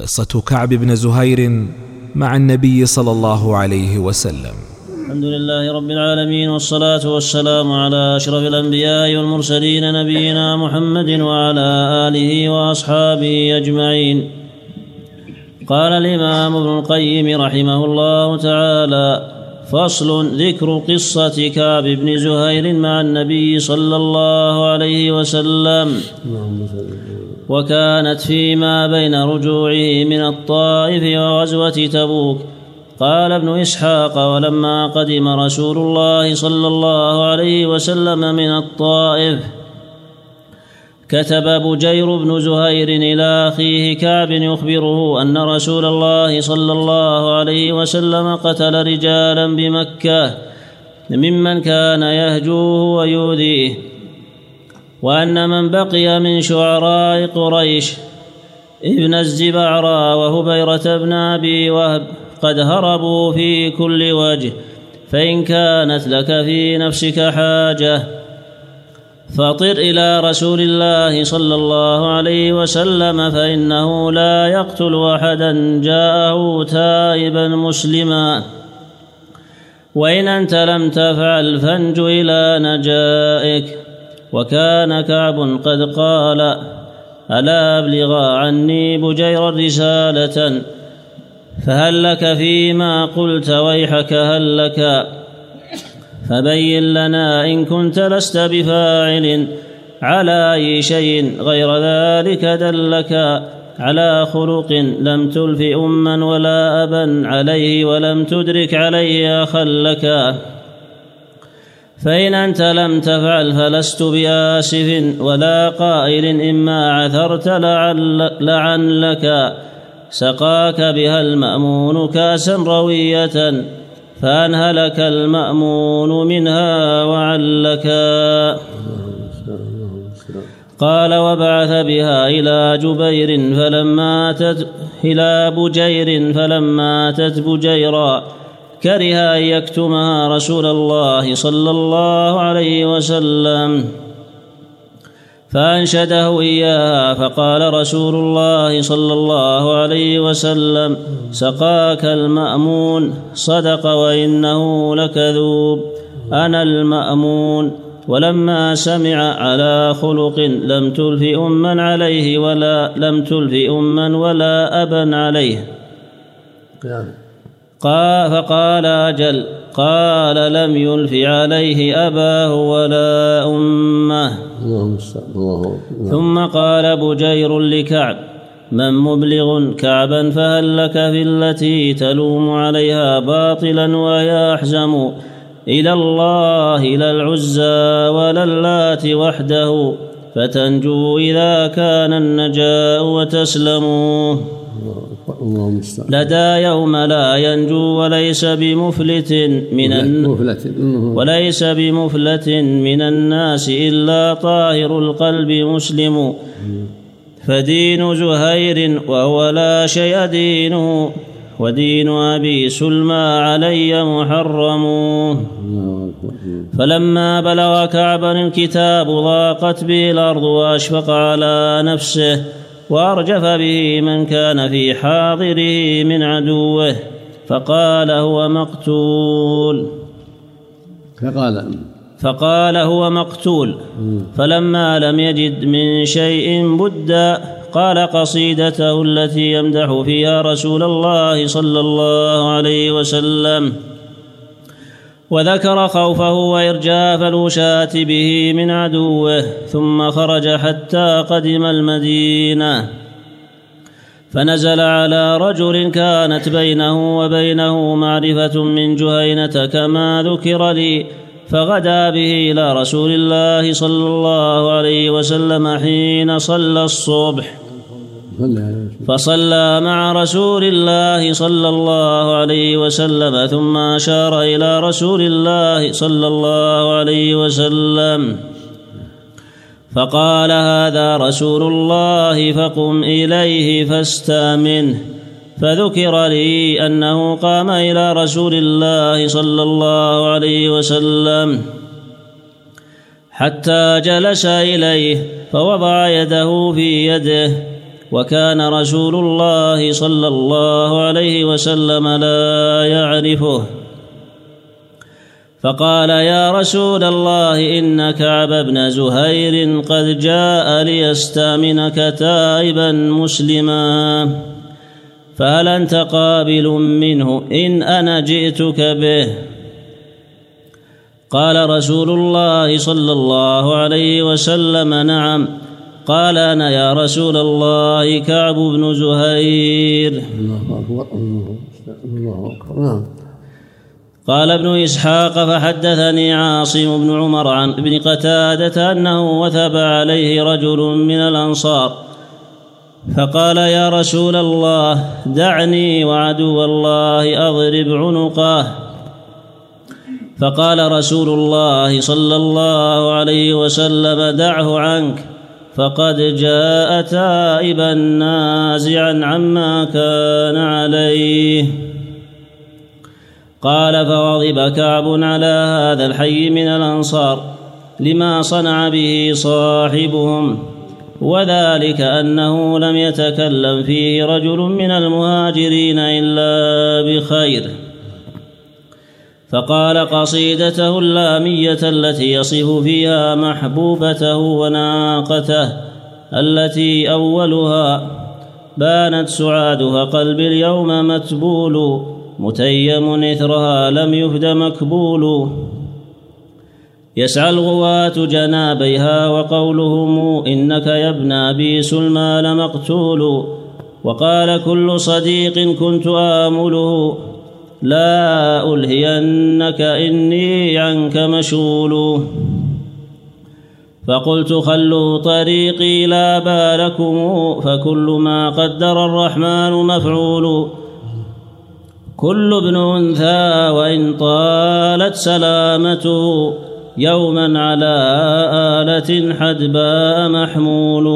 قصة كعب بن زهير مع النبي صلى الله عليه وسلم. الحمد لله رب العالمين والصلاة والسلام على أشرف الأنبياء والمرسلين نبينا محمد وعلى آله وأصحابه أجمعين. قال الإمام ابن القيم رحمه الله تعالى فصل ذكر قصة كعب بن زهير مع النبي صلى الله عليه وسلم. وكانت فيما بين رجوعه من الطائف وغزوة تبوك. قال ابن إسحاق ولما قدم رسول الله صلى الله عليه وسلم من الطائف كتب بجير بن زهير إلى أخيه كعب يخبره أن رسول الله صلى الله عليه وسلم قتل رجالا بمكة ممن كان يهجوه ويؤذيه وأن من بقي من شعراء قريش ابن الزبعرى وهبيرة بن أبي وهب قد هربوا في كل وجه فإن كانت لك في نفسك حاجة فاطر إلى رسول الله صلى الله عليه وسلم فإنه لا يقتل أحدا جاءه تائبا مسلما. وإن أنت لم تفعل فانج إلى نجائك. وكان كعب قد قال ألا أبلغ عني بجير رسالة؟ فهل لك فيما قلت ويحك هل لك؟ فبين لنا إن كنت لست بفاعل على أي شيء غير ذلك دلك على خلق لم تلف أما ولا أبا عليه ولم تدرك عليه أخا لك. فإن أنت لم تفعل فلست بآسف ولا قائل إما عثرت لعل, لعن لك. سقاك بها المأمون كاسا روية. فأنهلك المأمون منها وعلكا قال وبعث بها إلى جبير فلما أتت إلى بجير فلما أتت بجيرا. كره أن يكتمها رسول الله صلى الله عليه وسلم. فأنشده إياها فقال رسول الله صلى الله عليه وسلم سقاك المأمون صدق وإنه لكذوب. أنا المأمون. ولما سمع على خلق لم تلف أما عليه ولا لم تلف أما ولا أبا عليه. قال فقال أجل قال لم يلف عليه أباه ولا أمه. ثم قال بجير لكعب من مبلغ كعبا فهل لك في التي تلوم عليها باطلا وهي أحزم؟ إلى الله لا العزى ولا اللات وحده فتنجو إذا كان النجاء لدى يوم لا ينجو وليس بمفلت من وليس بمفلت من الناس إلا طاهر القلب مسلم. فدين زهير وهو لا شيء دينه ودين أبي سلمى علي محرم. فلما بلغ كعبا الكتاب ضاقت به الأرض وأشفق على نفسه. وارجف به من كان في حاضره من عدوه فقال هو مقتول. فقال. فقال هو مقتول. فلما لم يجد من شيء بدا قال قصيدته التي يمدح فيها رسول الله صلى الله عليه وسلم. وذكر خوفه وإرجاف الوشاة به من عدوه ثم خرج حتى قدم المدينة. فنزل على رجل كانت بينه وبينه معرفة من جهينة كما ذكر لي فغدا به إلى رسول الله صلى الله عليه وسلم حين صلى الصبح. فصلى مع رسول الله صلى الله عليه وسلم ثم أشار إلى رسول الله صلى الله عليه وسلم. فقال هذا رسول الله فقم إليه فاستامنه فذكر لي أنه قام إلى رسول الله صلى الله عليه وسلم حتى جلس إليه فوضع يده في يده وكان رسول الله صلى الله عليه وسلم لا يعرفه. فقال يا رسول الله إن كعب بن زهير قد جاء ليستأمنك تائبا مسلما. فهل أنت قابل منه إن أنا جئتك به؟ قال رسول الله صلى الله عليه وسلم نعم. قال أنا يا رسول الله كعب بن زهير. الله أكبر الله أكبر نعم. قال ابن إسحاق فحدثني عاصم بن عمر عن ابن قتادة أنه وثب عليه رجل من الأنصار. فقال يا رسول الله دعني وعدو الله أضرب عنقه. فقال رسول الله صلى الله عليه وسلم دعه عنك. فقد جاء تائبا نازعا عما كان عليه. قال فغضب كعب على هذا الحي من الأنصار لما صنع به صاحبهم وذلك أنه لم يتكلم فيه رجل من المهاجرين إلا بخير. فقال قصيدته اللامية التي يصف فيها محبوبته وناقته التي أولها بانت سعادها قلبي اليوم متبول متيم إثرها لم يفد مكبول. يسعى الغواة جنابيها وقولهم إنك يا ابن أبي سلمى لمقتول وقال كل صديق كنت آمله لا ألهينك إني عنك مشغول. فقلت خلوا طريقي لا بالكم فكل ما قدر الرحمن مفعول. كل ابن أنثى وإن طالت سلامته يوما على آلة حدباء محمول.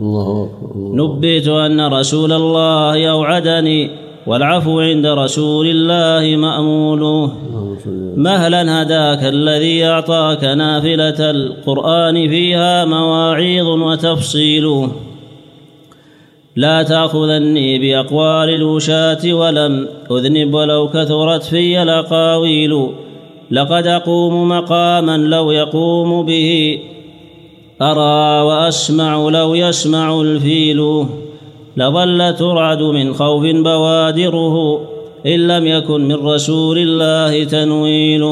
الله أكبر نبئت أن رسول الله أوعدني والعفو عند رسول الله مأمول. اللهم صل على مهلا هداك الذي أعطاك نافلة القرآن فيها مواعيظ وتفصيل. لا تأخذني بأقوال الوشاة ولم أذنب ولو كثرت في الأقاويل. لقد أقوم مقاما لو يقوم به. أرى وأسمع لو يسمع الفيل. لظل ترعد من خوف بوادره إن لم يكن من رسول الله تنويل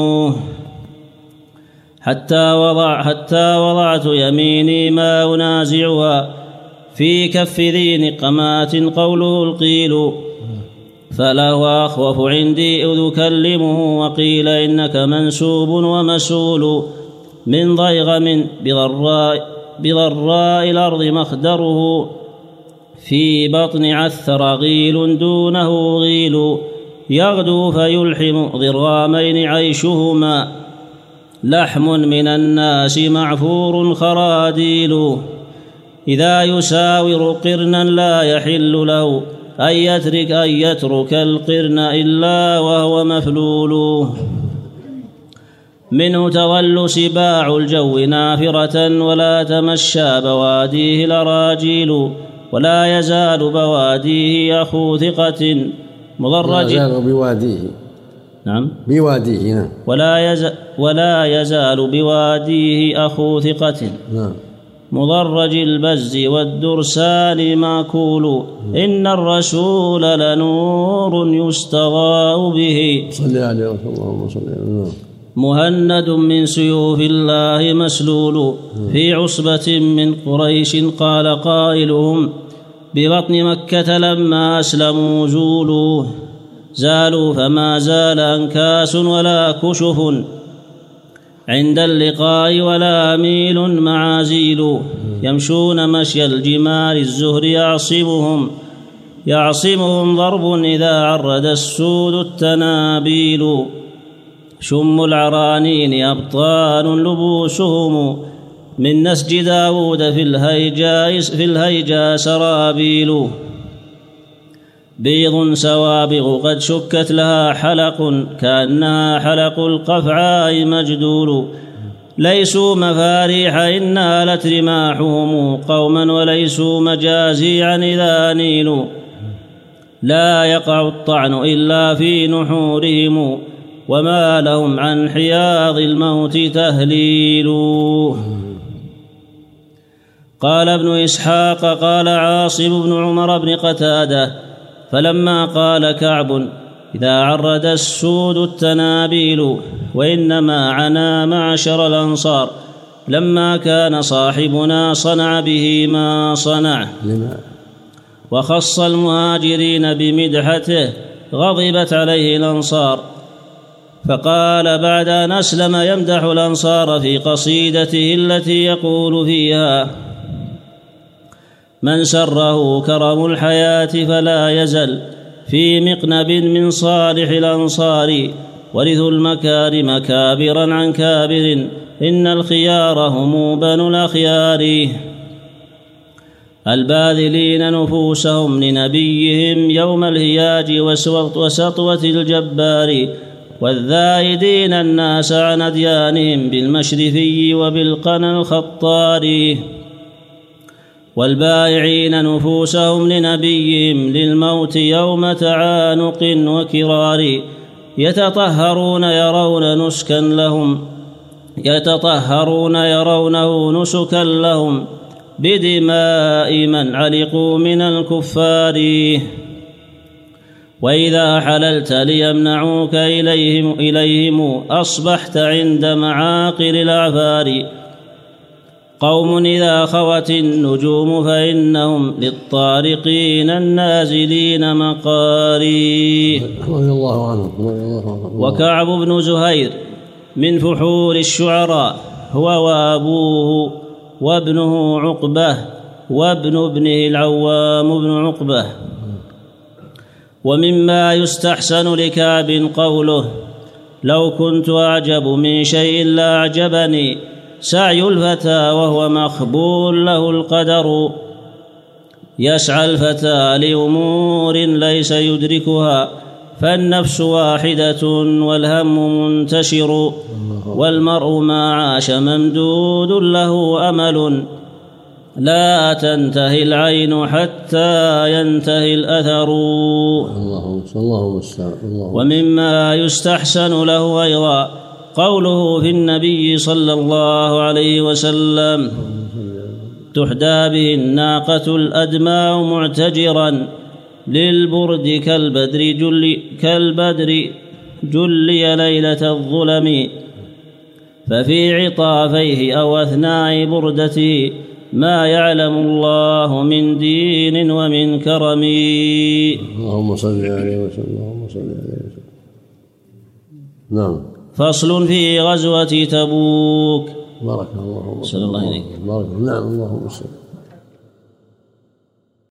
حتى وضع حتى وضعت يميني ما أنازعها في كف ذي نقمات قوله القيل فله أخوف عندي إذ أكلمه وقيل إنك منسوب ومسؤول من ضيغم بضراء بضراء الأرض مخدره. في بطن عثر غيل دونه غيل يغدو فيلحم ضرامين عيشهما. لحم من الناس معفور خراديل. إذا يساور قرنا لا يحل له أن يترك أن يترك القرن إلا وهو مفلول. منه تظل سباع الجو نافرة ولا تمشى بواديه الأراجيل. ولا يزال بواديه أخو ثقة مضرج. زال بواديه. نعم. بواديه نعم. ولا يزال ولا يزال بواديه أخو ثقة نعم. مضرج البز والدرسان ماكول. إن الرسول لنور يستضاء به. صل عليه وسلم اللهم صل عليه نعم. مهند من سيوف الله مسلول. في عصبة من قريش قال قائلهم ببطن مكة لما أسلموا زولوا. زالوا فما زال أنكاس ولا كشف. عند اللقاء ولا ميل معازيل يمشون مشي الجمال الزهر يعصمهم. يعصمهم ضرب إذا عرد السود التنابيل. شم العرانين أبطال لبوسهم. من نسج داود في الهيجاء في الهيجاء سرابيل. بيض سوابغ قد شكت لها حلق كأنها حلق القفعاء مجدول. ليسوا مفاريح إن نالت رماحهم قوما وليسوا مجازيعا إذا نيلوا لا يقع الطعن إلا في نحورهم وما لهم عن حياض الموت تهليل. قال ابن إسحاق قال عاصم بن عمر بن قتادة فلما قال كعب إذا عرد السود التنابيل وإنما عنا معشر الأنصار لما كان صاحبنا صنع به ما صنع وخص المهاجرين بمدحته غضبت عليه الأنصار فقال بعد أن أسلم يمدح الأنصار في قصيدته التي يقول فيها من سره كرم الحياة فلا يزل في مقنب من صالح الأنصار ورثوا المكارم كابرا عن كابر إن الخيار هم بنو الأخيار. الباذلين نفوسهم لنبيهم يوم الهياج وسطوة الجبار والذائدين الناس عن أديانهم بالمشرفي وبالقنا الخطار. والبائعين نفوسهم لنبيهم للموت يوم تعانق وكرار يتطهرون يرون نسكا لهم يتطهرون يرونه نسكا لهم بدماء من علقوا من الكفار. وإذا حللت ليمنعوك إليهم إليهم أصبحت عند معاقل الأعفار قوم إذا خوت النجوم فإنهم للطارقين النازلين مقاري الله عنه وكعب بن زهير من فحول الشعراء هو وأبوه وابنه عقبة وابن ابنه العوام بن عقبة. ومما يستحسن لكعب قوله لو كنت أعجب من شيء لأعجبني سعي الفتى وهو مخبول له القدر. يسعى الفتى لأمور ليس يدركها فالنفس واحدة والهم منتشر والمرء ما عاش ممدود له أمل. لا تنتهي العين حتى ينتهي الأثر. المستعان اللهم ومما يستحسن له أيضا قوله في النبي صلى الله عليه وسلم تحدى به الناقة الأدماء معتجرا للبرد كالبدر جل كالبدر جلي ليلة الظلم ففي عطافيه أو أثناء بردته ما يعلم الله من دين ومن كرم. اللهم صل عليه وسلم اللهم صل عليه وسلم. نعم. فصل في غزوة تبوك. بارك الله صلى الله عليك. بارك نعم اللهم صل.